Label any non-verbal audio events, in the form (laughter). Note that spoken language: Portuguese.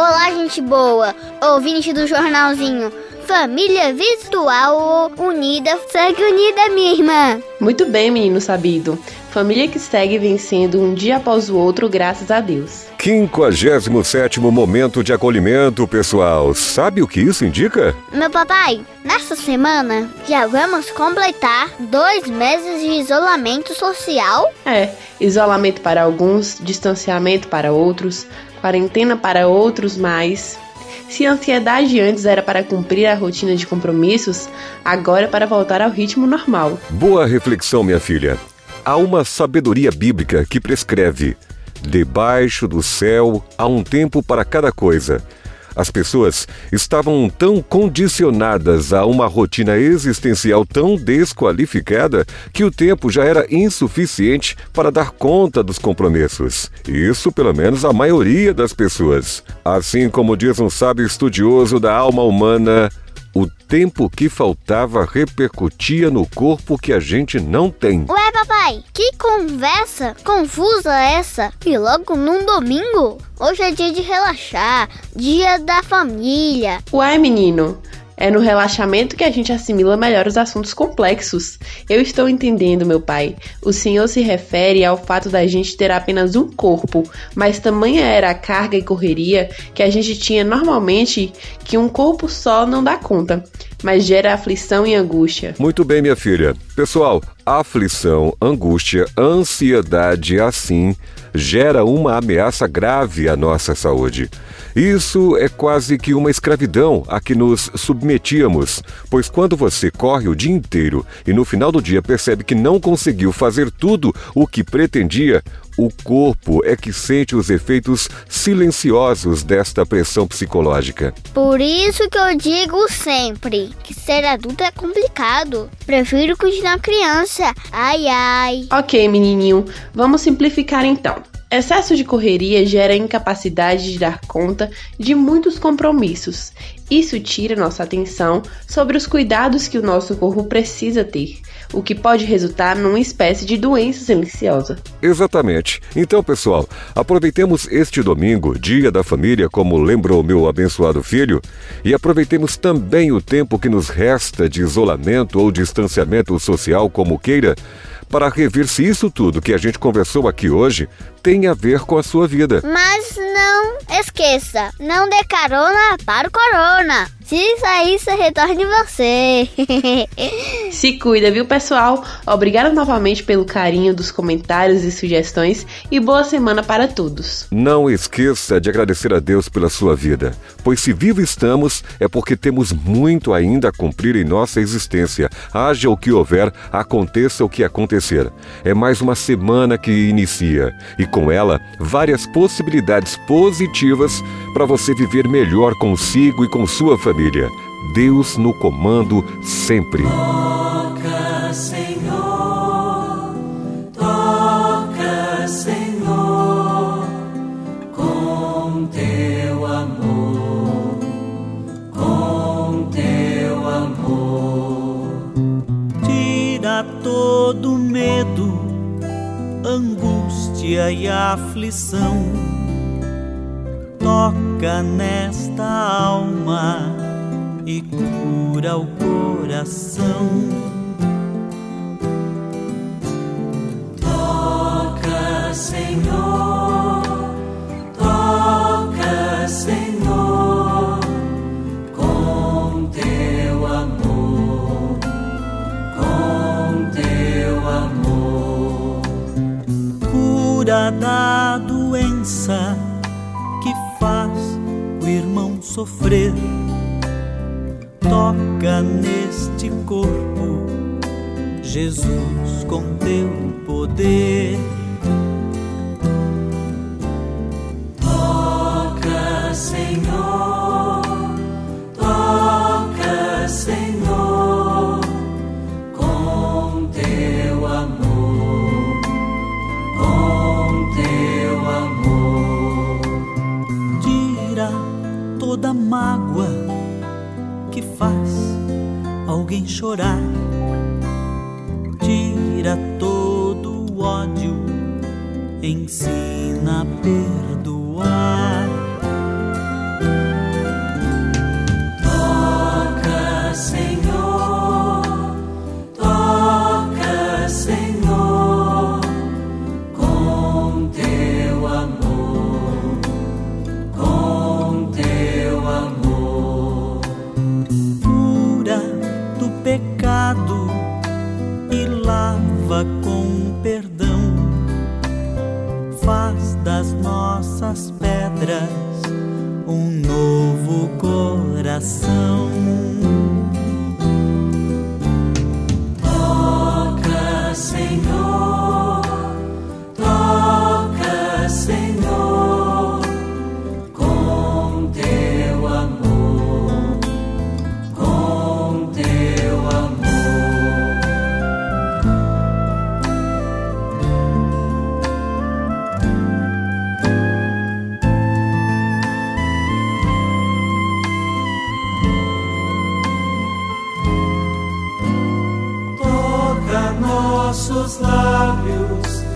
Olá, gente boa, ouvinte do jornalzinho. Família Virtual Unida, segue unida, minha irmã. Muito bem, menino sabido. Família que segue vencendo um dia após o outro, graças a Deus. 57 momento de acolhimento, pessoal. Sabe o que isso indica? Meu papai, nessa semana já vamos completar dois meses de isolamento social? É, isolamento para alguns, distanciamento para outros, quarentena para outros mais. Se a ansiedade antes era para cumprir a rotina de compromissos, agora é para voltar ao ritmo normal. Boa reflexão, minha filha. Há uma sabedoria bíblica que prescreve: debaixo do céu há um tempo para cada coisa as pessoas estavam tão condicionadas a uma rotina existencial tão desqualificada que o tempo já era insuficiente para dar conta dos compromissos. Isso, pelo menos, a maioria das pessoas. Assim como diz um sábio estudioso da alma humana, o tempo que faltava repercutia no corpo que a gente não tem. Ué, papai, que conversa confusa essa? E logo num domingo? Hoje é dia de relaxar, dia da família. Ué, menino, é no relaxamento que a gente assimila melhor os assuntos complexos. Eu estou entendendo, meu pai. O senhor se refere ao fato da gente ter apenas um corpo, mas tamanha era a carga e correria que a gente tinha normalmente que um corpo só não dá conta, mas gera aflição e angústia. Muito bem, minha filha. Pessoal, aflição, angústia, ansiedade, assim, gera uma ameaça grave à nossa saúde. Isso é quase que uma escravidão a que nos submetíamos, pois quando você corre o dia inteiro e no final do dia percebe que não conseguiu fazer tudo o que pretendia, o corpo é que sente os efeitos silenciosos desta pressão psicológica. Por isso que eu digo sempre que ser adulto é complicado. Prefiro continuar criança. Ai, ai. Ok, menininho, vamos simplificar então. Excesso de correria gera incapacidade de dar conta de muitos compromissos. Isso tira nossa atenção sobre os cuidados que o nosso corpo precisa ter, o que pode resultar numa espécie de doença silenciosa. Exatamente. Então, pessoal, aproveitemos este domingo, Dia da Família, como lembrou meu abençoado filho, e aproveitemos também o tempo que nos resta de isolamento ou distanciamento social, como queira para rever se isso tudo que a gente conversou aqui hoje tem a ver com a sua vida. Mas não esqueça, não dê carona para o corona. Se sair, você retorne (laughs) você. Se cuida, viu, pessoal? Obrigada novamente pelo carinho dos comentários e sugestões e boa semana para todos. Não esqueça de agradecer a Deus pela sua vida, pois se vivo estamos é porque temos muito ainda a cumprir em nossa existência. Haja o que houver, aconteça o que acontecer. É mais uma semana que inicia e com ela várias possibilidades positivas para você viver melhor consigo e com sua família. Deus no comando sempre. Toca, Senhor, toca, Senhor, com teu amor, com teu amor. Tira todo medo, angústia e aflição. Toca nesta alma e cura o coração. Toca, Senhor, toca, Senhor, com teu amor, com teu amor, cura da doença sofrer. Toca neste corpo, Jesus, com teu poder. Chorar. Tira todo o ódio, ensina a perdoar. Coração. Nossos lábios